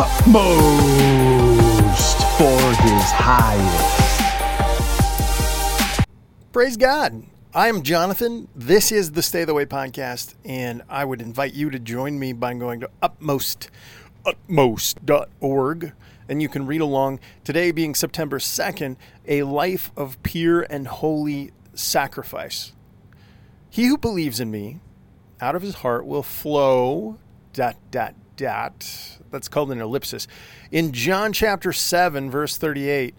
utmost for his highest. Praise God. I am Jonathan. This is the Stay the Way podcast, and I would invite you to join me by going to utmost, utmost.org, and you can read along. Today being September 2nd, a life of pure and holy sacrifice. He who believes in me, out of his heart will flow, dot, dot, dot. That's called an ellipsis. In John chapter 7, verse 38,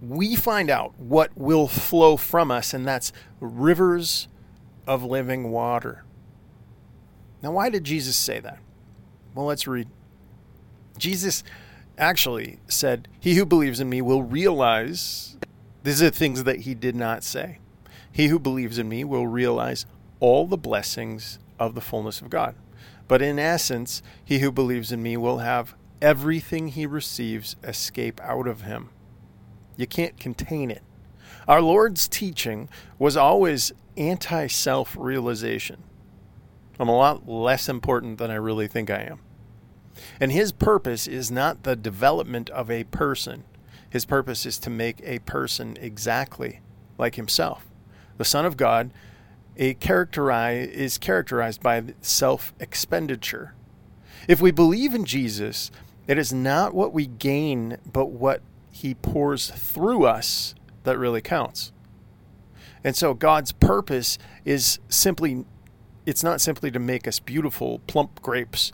we find out what will flow from us, and that's rivers of living water. Now, why did Jesus say that? Well, let's read. Jesus actually said, He who believes in me will realize, these are things that he did not say. He who believes in me will realize all the blessings of the fullness of God. But in essence, he who believes in me will have everything he receives escape out of him. You can't contain it. Our Lord's teaching was always anti self realization. I'm a lot less important than I really think I am. And his purpose is not the development of a person, his purpose is to make a person exactly like himself. The Son of God a characterize, is characterized by self expenditure. If we believe in Jesus, it is not what we gain, but what he pours through us that really counts. And so God's purpose is simply, it's not simply to make us beautiful, plump grapes,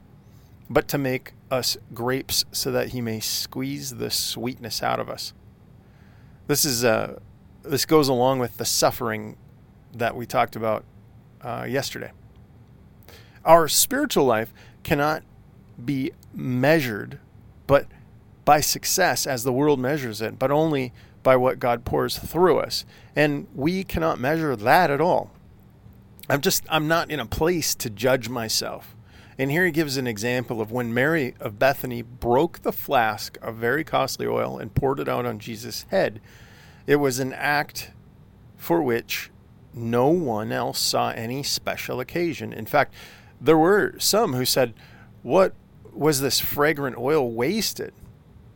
but to make us grapes so that he may squeeze the sweetness out of us. This is, uh, this goes along with the suffering that we talked about uh, yesterday. Our spiritual life cannot be measured, but by success as the world measures it, but only by what God pours through us. And we cannot measure that at all. I'm just, I'm not in a place to judge myself. And here he gives an example of when Mary of Bethany broke the flask of very costly oil and poured it out on Jesus' head. It was an act for which no one else saw any special occasion. In fact, there were some who said, What was this fragrant oil wasted?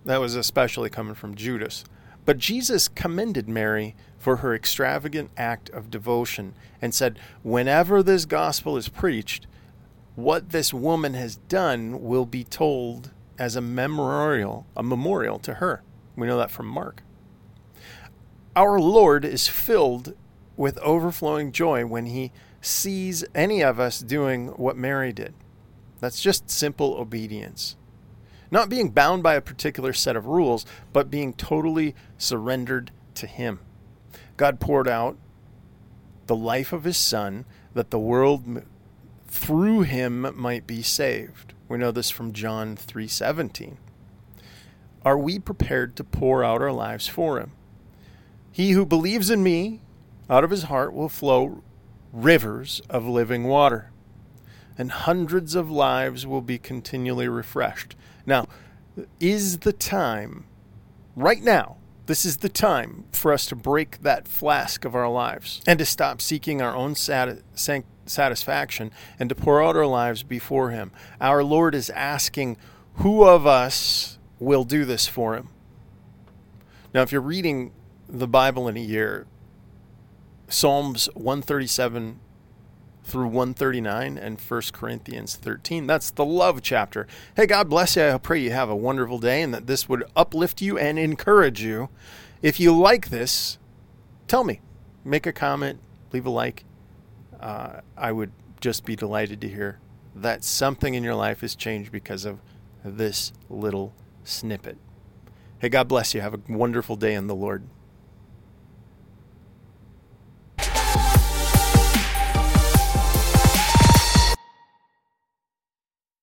That was especially coming from Judas. But Jesus commended Mary for her extravagant act of devotion and said, Whenever this gospel is preached, what this woman has done will be told as a memorial, a memorial to her. We know that from Mark. Our Lord is filled with overflowing joy when he sees any of us doing what Mary did. That's just simple obedience. Not being bound by a particular set of rules, but being totally surrendered to Him. God poured out the life of His Son that the world through Him might be saved. We know this from John 3:17. Are we prepared to pour out our lives for Him? He who believes in me, out of his heart will flow rivers of living water, and hundreds of lives will be continually refreshed. Now, is the time, right now, this is the time for us to break that flask of our lives and to stop seeking our own satisfaction and to pour out our lives before Him. Our Lord is asking, who of us will do this for Him? Now, if you're reading the Bible in a year, Psalms 137 through 139 and 1 Corinthians 13. That's the love chapter. Hey, God bless you. I pray you have a wonderful day and that this would uplift you and encourage you. If you like this, tell me. Make a comment, leave a like. Uh, I would just be delighted to hear that something in your life has changed because of this little snippet. Hey, God bless you. Have a wonderful day in the Lord.